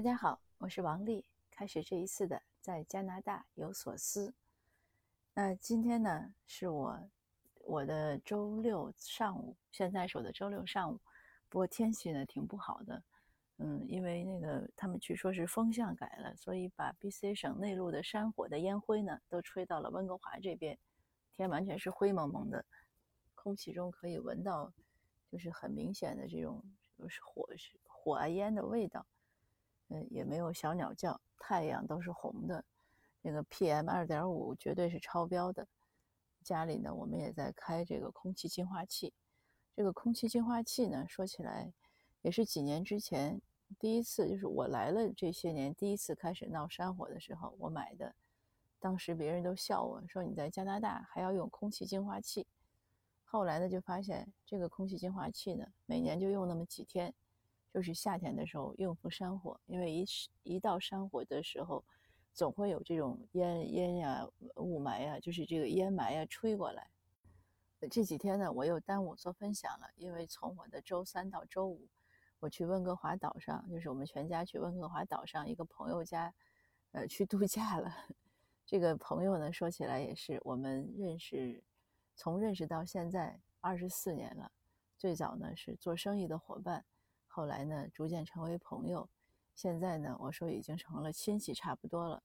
大家好，我是王丽，开始这一次的在加拿大有所思。那今天呢，是我我的周六上午，现在是我的周六上午。不过天气呢挺不好的，嗯，因为那个他们据说是风向改了，所以把 B.C 省内陆的山火的烟灰呢都吹到了温哥华这边，天完全是灰蒙蒙的，空气中可以闻到就是很明显的这种就是火是火啊烟的味道。嗯，也没有小鸟叫，太阳都是红的，那个 PM 二点五绝对是超标的。家里呢，我们也在开这个空气净化器。这个空气净化器呢，说起来也是几年之前第一次，就是我来了这些年第一次开始闹山火的时候，我买的。当时别人都笑我说你在加拿大还要用空气净化器。后来呢，就发现这个空气净化器呢，每年就用那么几天。就是夏天的时候应付山火，因为一一到山火的时候，总会有这种烟烟呀、雾霾呀，就是这个烟霾呀吹过来。这几天呢，我又耽误做分享了，因为从我的周三到周五，我去温哥华岛上，就是我们全家去温哥华岛上一个朋友家，呃，去度假了。这个朋友呢，说起来也是我们认识，从认识到现在二十四年了。最早呢是做生意的伙伴。后来呢，逐渐成为朋友。现在呢，我说已经成了亲戚差不多了。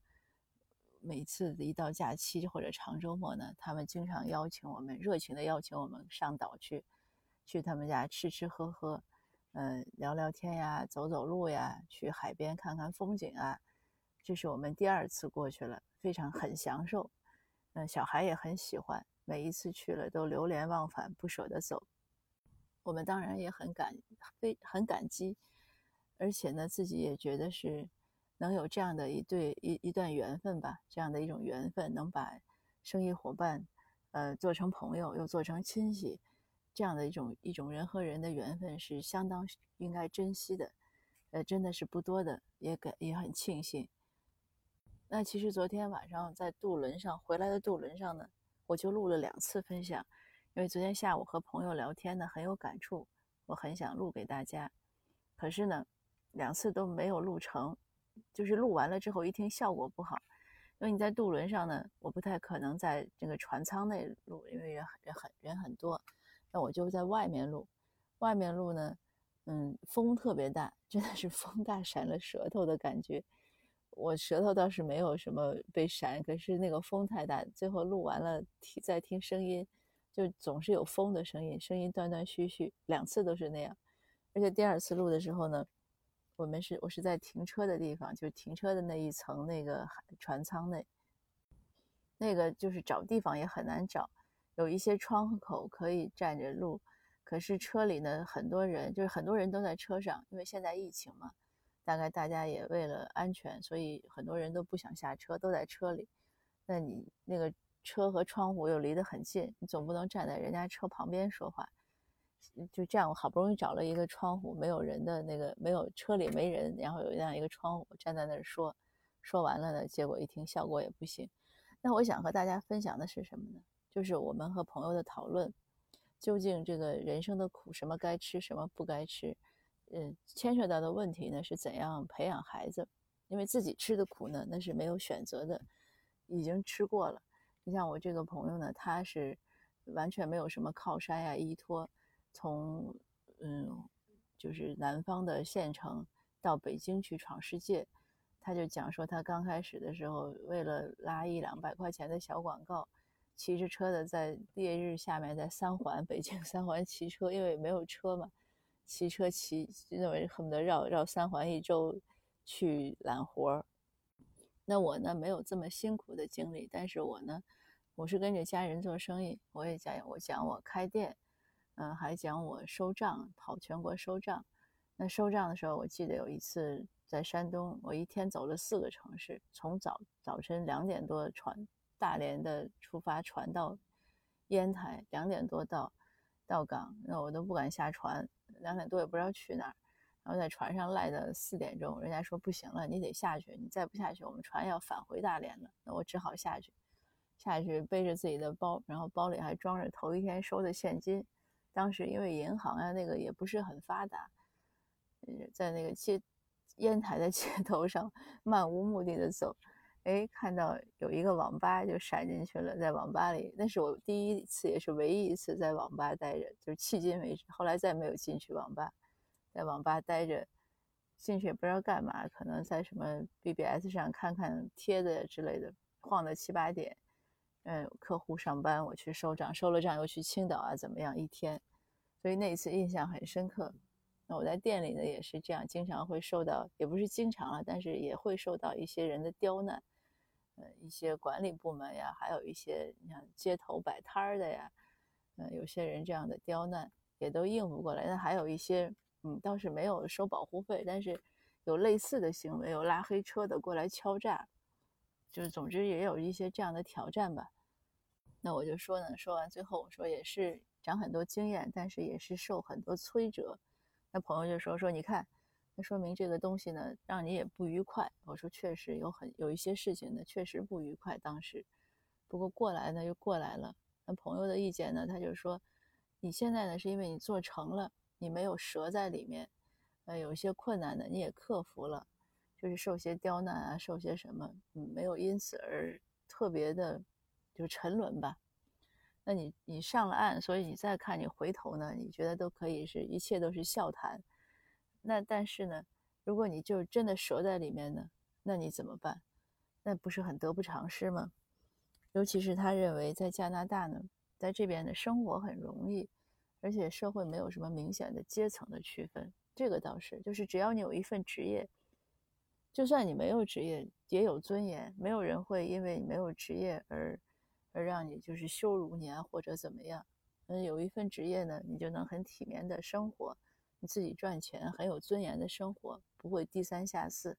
每次一到假期或者长周末呢，他们经常邀请我们，热情的邀请我们上岛去，去他们家吃吃喝喝，嗯，聊聊天呀，走走路呀，去海边看看风景啊。这是我们第二次过去了，非常很享受。嗯，小孩也很喜欢，每一次去了都流连忘返，不舍得走。我们当然也很感非很感激，而且呢，自己也觉得是能有这样的一对一一段缘分吧，这样的一种缘分，能把生意伙伴，呃，做成朋友，又做成亲戚，这样的一种一种人和人的缘分是相当应该珍惜的，呃，真的是不多的，也感也很庆幸。那其实昨天晚上在渡轮上回来的渡轮上呢，我就录了两次分享。因为昨天下午和朋友聊天呢，很有感触，我很想录给大家，可是呢，两次都没有录成，就是录完了之后一听效果不好，因为你在渡轮上呢，我不太可能在这个船舱内录，因为人人很人很多，那我就在外面录，外面录呢，嗯，风特别大，真的是风大闪了舌头的感觉，我舌头倒是没有什么被闪，可是那个风太大，最后录完了听再听声音。就总是有风的声音，声音断断续续，两次都是那样。而且第二次录的时候呢，我们是我是在停车的地方，就是停车的那一层那个船舱内，那个就是找地方也很难找，有一些窗口可以站着录，可是车里呢很多人，就是很多人都在车上，因为现在疫情嘛，大概大家也为了安全，所以很多人都不想下车，都在车里。那你那个。车和窗户又离得很近，你总不能站在人家车旁边说话。就这样，我好不容易找了一个窗户，没有人的那个，没有车里没人，然后有一样一个窗户，站在那儿说。说完了呢，结果一听效果也不行。那我想和大家分享的是什么呢？就是我们和朋友的讨论，究竟这个人生的苦，什么该吃，什么不该吃？嗯，牵涉到的问题呢，是怎样培养孩子？因为自己吃的苦呢，那是没有选择的，已经吃过了。你像我这个朋友呢，他是完全没有什么靠山呀依托，从嗯就是南方的县城到北京去闯世界，他就讲说他刚开始的时候为了拉一两百块钱的小广告，骑着车的在烈日下面在三环北京三环骑车，因为没有车嘛，骑车骑认为恨不得绕绕三环一周去揽活儿。那我呢没有这么辛苦的经历，但是我呢，我是跟着家人做生意，我也讲我讲我开店，嗯，还讲我收账，跑全国收账。那收账的时候，我记得有一次在山东，我一天走了四个城市，从早早晨两点多船大连的出发，船到烟台，两点多到到港，那我都不敢下船，两点多也不知道去哪儿。然后在船上赖到四点钟，人家说不行了，你得下去，你再不下去，我们船要返回大连了。那我只好下去，下去背着自己的包，然后包里还装着头一天收的现金。当时因为银行啊那个也不是很发达，在那个街烟台的街头上漫无目的的走，哎，看到有一个网吧就闪进去了，在网吧里，那是我第一次也是唯一一次在网吧待着，就是迄今为止，后来再没有进去网吧，在网吧待着，进去也不知道干嘛，可能在什么 BBS 上看看帖子之类的，晃到七八点，嗯，客户上班，我去收账，收了账又去青岛啊，怎么样？一天，所以那一次印象很深刻。那我在店里呢也是这样，经常会受到，也不是经常了，但是也会受到一些人的刁难，呃，一些管理部门呀，还有一些你像街头摆摊儿的呀，嗯，有些人这样的刁难也都应付过来。那还有一些，嗯，倒是没有收保护费，但是有类似的行为，有拉黑车的过来敲诈，就是总之也有一些这样的挑战吧。那我就说呢，说完最后我说也是长很多经验，但是也是受很多摧折。那朋友就说说，你看，那说明这个东西呢，让你也不愉快。我说确实有很有一些事情呢，确实不愉快。当时，不过过来呢又过来了。那朋友的意见呢，他就说，你现在呢是因为你做成了，你没有折在里面，呃，有一些困难呢你也克服了，就是受些刁难啊，受些什么，没有因此而特别的就是沉沦吧。那你你上了岸，所以你再看你回头呢，你觉得都可以是一切都是笑谈。那但是呢，如果你就真的折在里面呢，那你怎么办？那不是很得不偿失吗？尤其是他认为在加拿大呢，在这边的生活很容易，而且社会没有什么明显的阶层的区分。这个倒是，就是只要你有一份职业，就算你没有职业也有尊严，没有人会因为你没有职业而。而让你就是羞辱你啊，或者怎么样？嗯，有一份职业呢，你就能很体面的生活，你自己赚钱，很有尊严的生活，不会低三下四，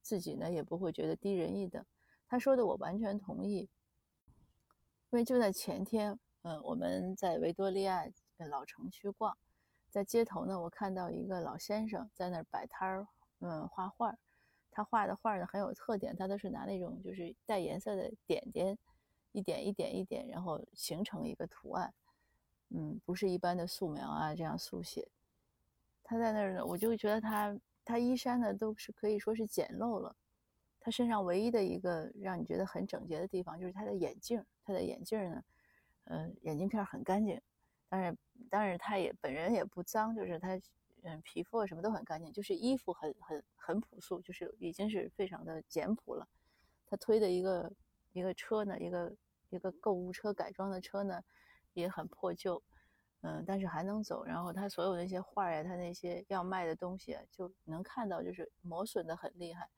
自己呢也不会觉得低人一等。他说的我完全同意，因为就在前天，嗯，我们在维多利亚老城区逛，在街头呢，我看到一个老先生在那儿摆摊儿，嗯，画画。他画的画呢很有特点，他都是拿那种就是带颜色的点点。一点一点一点，然后形成一个图案，嗯，不是一般的素描啊，这样速写。他在那儿呢，我就觉得他他衣衫呢都是可以说是简陋了。他身上唯一的一个让你觉得很整洁的地方就是他的眼镜，他的眼镜呢，嗯，眼镜片很干净，当然，当然他也本人也不脏，就是他嗯皮肤啊什么都很干净，就是衣服很很很朴素，就是已经是非常的简朴了。他推的一个一个车呢，一个。一个购物车改装的车呢，也很破旧，嗯，但是还能走。然后他所有那些画呀，他那些要卖的东西啊，就能看到就是磨损的很厉害，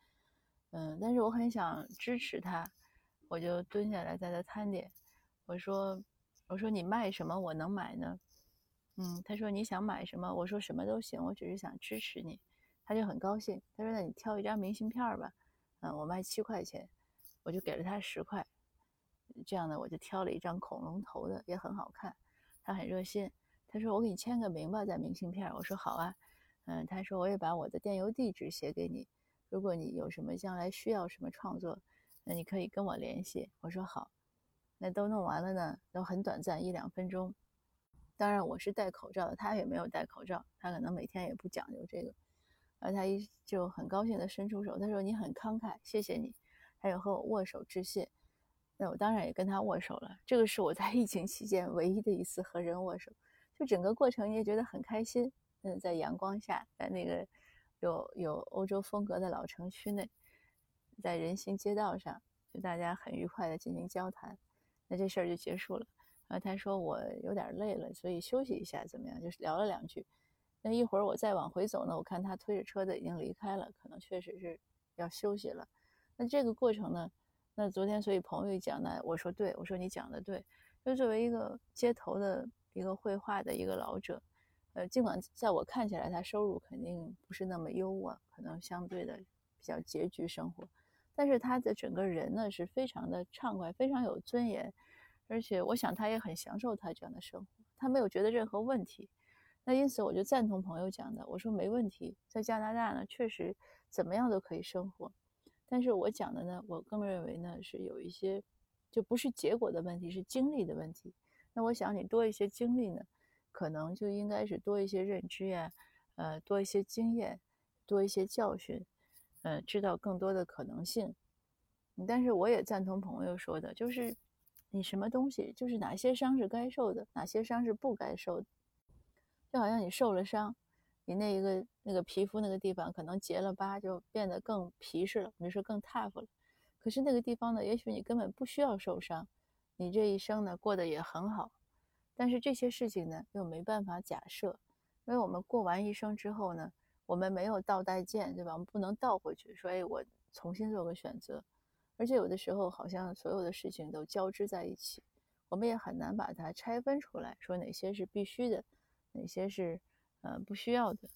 嗯，但是我很想支持他，我就蹲下来在他摊点，我说，我说你卖什么我能买呢？嗯，他说你想买什么？我说什么都行，我只是想支持你。他就很高兴，他说那你挑一张明信片吧，嗯，我卖七块钱，我就给了他十块。这样呢，我就挑了一张恐龙头的，也很好看。他很热心，他说：“我给你签个名吧，在明信片。”我说：“好啊。”嗯，他说：“我也把我的电邮地址写给你，如果你有什么将来需要什么创作，那你可以跟我联系。”我说：“好。”那都弄完了呢，都很短暂，一两分钟。当然我是戴口罩的，他也没有戴口罩，他可能每天也不讲究这个。而他一就很高兴地伸出手，他说：“你很慷慨，谢谢你。”还有和我握手致谢。那我当然也跟他握手了，这个是我在疫情期间唯一的一次和人握手，就整个过程你也觉得很开心。嗯，在阳光下，在那个有有欧洲风格的老城区内，在人行街道上，就大家很愉快的进行交谈。那这事儿就结束了。然后他说我有点累了，所以休息一下怎么样？就是聊了两句。那一会儿我再往回走呢，我看他推着车子已经离开了，可能确实是要休息了。那这个过程呢？那昨天，所以朋友讲呢，我说对，我说你讲的对。就作为一个街头的一个绘画的一个老者，呃，尽管在我看起来他收入肯定不是那么优渥，可能相对的比较拮据生活，但是他的整个人呢是非常的畅快，非常有尊严，而且我想他也很享受他这样的生活，他没有觉得任何问题。那因此我就赞同朋友讲的，我说没问题，在加拿大呢确实怎么样都可以生活。但是我讲的呢，我更认为呢是有一些，就不是结果的问题，是经历的问题。那我想你多一些经历呢，可能就应该是多一些认知呀，呃，多一些经验，多一些教训，呃，知道更多的可能性。但是我也赞同朋友说的，就是你什么东西，就是哪些伤是该受的，哪些伤是不该受的。就好像你受了伤，你那一个那个皮肤那个地方可能结了疤，就变得更皮实了，你说更 tough 了。可是那个地方呢，也许你根本不需要受伤，你这一生呢过得也很好。但是这些事情呢又没办法假设，因为我们过完一生之后呢，我们没有倒带键，对吧？我们不能倒回去，说哎，我重新做个选择。而且有的时候好像所有的事情都交织在一起，我们也很难把它拆分出来，说哪些是必须的，哪些是呃不需要的。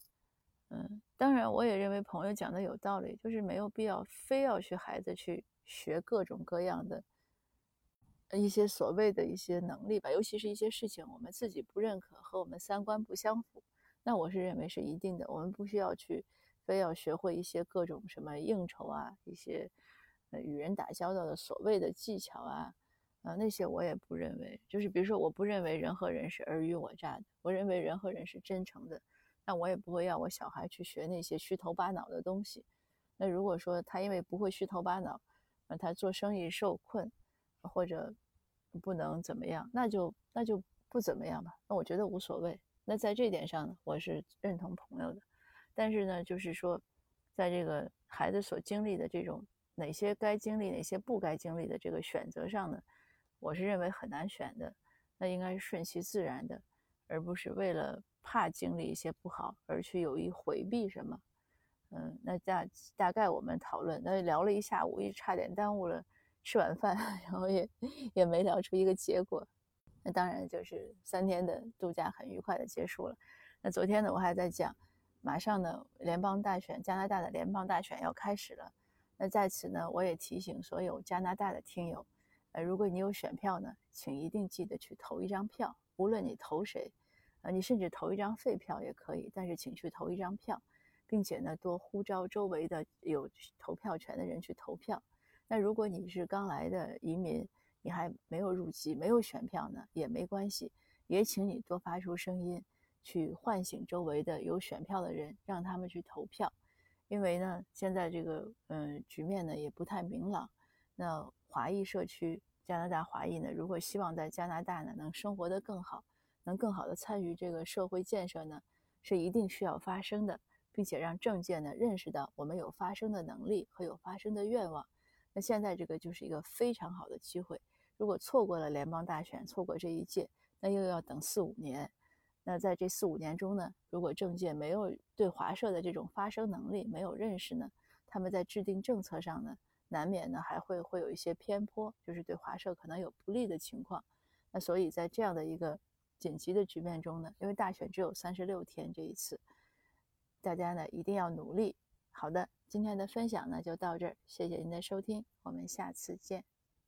嗯，当然我也认为朋友讲的有道理，就是没有必要非要去孩子去。学各种各样的一些所谓的一些能力吧，尤其是一些事情我们自己不认可和我们三观不相符，那我是认为是一定的。我们不需要去非要学会一些各种什么应酬啊，一些与人打交道的所谓的技巧啊，啊那些我也不认为。就是比如说，我不认为人和人是尔虞我诈的，我认为人和人是真诚的，那我也不会要我小孩去学那些虚头巴脑的东西。那如果说他因为不会虚头巴脑，让他做生意受困，或者不能怎么样，那就那就不怎么样吧。那我觉得无所谓。那在这点上呢，我是认同朋友的。但是呢，就是说，在这个孩子所经历的这种哪些该经历、哪些不该经历的这个选择上呢，我是认为很难选的。那应该是顺其自然的，而不是为了怕经历一些不好而去有意回避什么。嗯，那大大概我们讨论，那聊了一下午，也差点耽误了吃晚饭，然后也也没聊出一个结果。那当然就是三天的度假很愉快的结束了。那昨天呢，我还在讲，马上呢联邦大选，加拿大的联邦大选要开始了。那在此呢，我也提醒所有加拿大的听友，呃，如果你有选票呢，请一定记得去投一张票，无论你投谁，呃，你甚至投一张废票也可以，但是请去投一张票。并且呢，多呼召周围的有投票权的人去投票。那如果你是刚来的移民，你还没有入籍，没有选票呢，也没关系，也请你多发出声音，去唤醒周围的有选票的人，让他们去投票。因为呢，现在这个嗯局面呢也不太明朗。那华裔社区，加拿大华裔呢，如果希望在加拿大呢能生活得更好，能更好的参与这个社会建设呢，是一定需要发生的。并且让政界呢认识到我们有发声的能力和有发声的愿望。那现在这个就是一个非常好的机会。如果错过了联邦大选，错过这一届，那又要等四五年。那在这四五年中呢，如果政界没有对华社的这种发声能力没有认识呢，他们在制定政策上呢，难免呢还会会有一些偏颇，就是对华社可能有不利的情况。那所以在这样的一个紧急的局面中呢，因为大选只有三十六天这一次。大家呢一定要努力。好的，今天的分享呢就到这儿，谢谢您的收听，我们下次见。